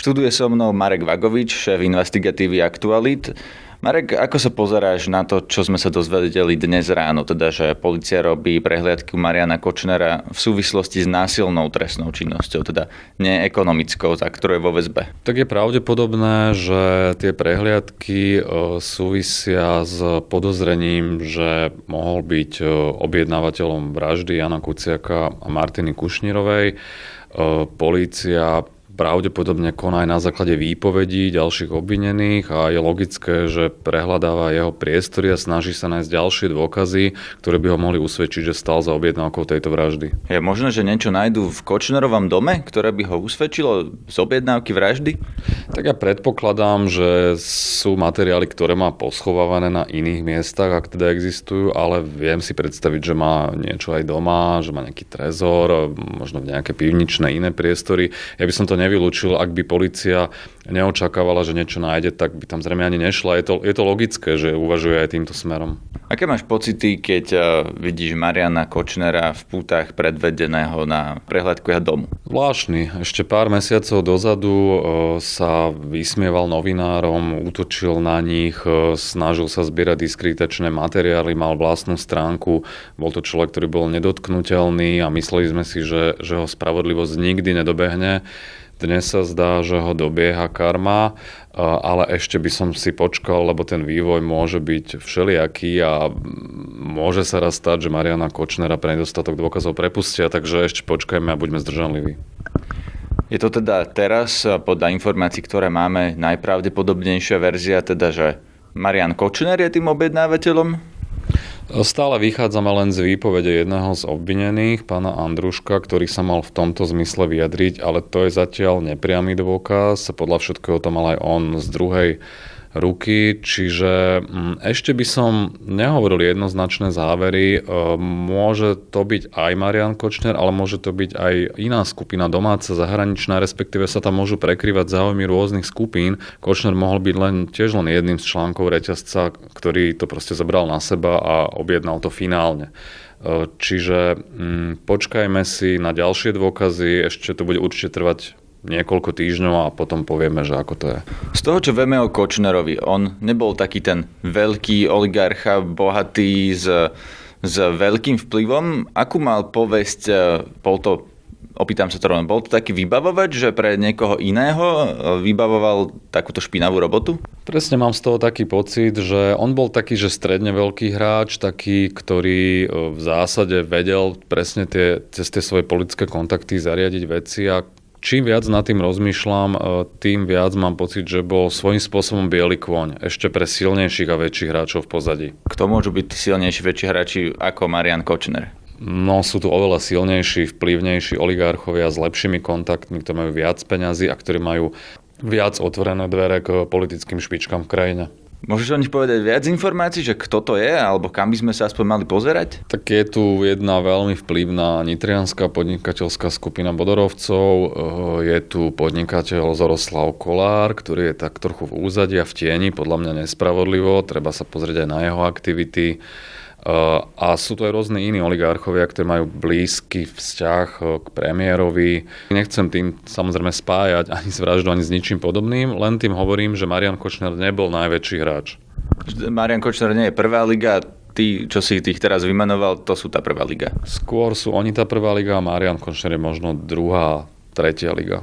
Študuje so mnou Marek Vagovič, šéf investigatívy Aktualit. Marek, ako sa pozeráš na to, čo sme sa dozvedeli dnes ráno, teda že policia robí prehliadky Mariana Kočnera v súvislosti s násilnou trestnou činnosťou, teda neekonomickou, za ktorou je vo väzbe? Tak je pravdepodobné, že tie prehliadky e, súvisia s podozrením, že mohol byť e, objednávateľom vraždy Jana Kuciaka a Martiny Kušnírovej. E, polícia pravdepodobne koná aj na základe výpovedí ďalších obvinených a je logické, že prehľadáva jeho priestory a snaží sa nájsť ďalšie dôkazy, ktoré by ho mohli usvedčiť, že stal za objednávkou tejto vraždy. Je možné, že niečo nájdú v Kočnerovom dome, ktoré by ho usvedčilo z objednávky vraždy? Tak ja predpokladám, že sú materiály, ktoré má poschovávané na iných miestach, ak teda existujú, ale viem si predstaviť, že má niečo aj doma, že má nejaký trezor, možno nejaké pivničné iné priestory. Ja by som to nevylúčil, ak by policia neočakávala, že niečo nájde, tak by tam zrejme ani nešla. Je to, je to logické, že uvažuje aj týmto smerom. Aké máš pocity, keď uh, vidíš Mariana Kočnera v pútach predvedeného na prehľadku jeho domu? Zvláštny. Ešte pár mesiacov dozadu uh, sa vysmieval novinárom, útočil na nich, uh, snažil sa zbierať diskretačné materiály, mal vlastnú stránku. Bol to človek, ktorý bol nedotknutelný a mysleli sme si, že, že ho spravodlivosť nikdy nedobehne. Dnes sa zdá, že ho dobieha karma, ale ešte by som si počkal, lebo ten vývoj môže byť všelijaký a môže sa raz stať, že Mariana Kočnera pre nedostatok dôkazov prepustia, takže ešte počkajme a buďme zdržanliví. Je to teda teraz, podľa informácií, ktoré máme, najpravdepodobnejšia verzia, teda, že Marian Kočner je tým objednávateľom? Stále vychádzame len z výpovede jedného z obvinených, pána Andruška, ktorý sa mal v tomto zmysle vyjadriť, ale to je zatiaľ nepriamy dôkaz. Podľa všetkého to mal aj on z druhej ruky, čiže mm, ešte by som nehovoril jednoznačné závery. E, môže to byť aj Marian Kočner, ale môže to byť aj iná skupina domáca, zahraničná, respektíve sa tam môžu prekrývať záujmy rôznych skupín. Kočner mohol byť len tiež len jedným z článkov reťazca, ktorý to proste zabral na seba a objednal to finálne. E, čiže mm, počkajme si na ďalšie dôkazy, ešte to bude určite trvať niekoľko týždňov a potom povieme, že ako to je. Z toho, čo vieme o Kočnerovi, on nebol taký ten veľký oligarcha, bohatý, s, s veľkým vplyvom. Akú mal povesť, e, bol to opýtam sa to rovno, bol to taký vybavovač, že pre niekoho iného e, vybavoval takúto špinavú robotu? Presne mám z toho taký pocit, že on bol taký, že stredne veľký hráč, taký, ktorý e, v zásade vedel presne tie, cez tie svoje politické kontakty zariadiť veci a čím viac nad tým rozmýšľam, e, tým viac mám pocit, že bol svojím spôsobom biely kôň ešte pre silnejších a väčších hráčov v pozadí. Kto môžu byť silnejší, väčší hráči ako Marian Kočner? No sú tu oveľa silnejší, vplyvnejší oligarchovia s lepšími kontaktmi, ktorí majú viac peňazí a ktorí majú viac otvorené dvere k politickým špičkám v krajine. Môžeš o nich povedať viac informácií, že kto to je, alebo kam by sme sa aspoň mali pozerať? Tak je tu jedna veľmi vplyvná nitrianská podnikateľská skupina Bodorovcov. Eh, je tu podnikateľ Zoroslav Kolár, ktorý je tak trochu v úzadí a v tieni, podľa mňa nespravodlivo. Treba sa pozrieť aj na jeho aktivity. A sú to aj rôzne iní oligarchovia, ktorí majú blízky vzťah e, k premiérovi. Nechcem tým samozrejme spájať ani s vraždou, ani s ničím podobným, len tým hovorím, že Marian Kočner nebol najväčší hráč. Marian Kočner nie je prvá liga, tí, čo si tých teraz vymenoval, to sú tá prvá liga. Skôr sú oni tá prvá liga a Marian Kočner je možno druhá, tretia liga.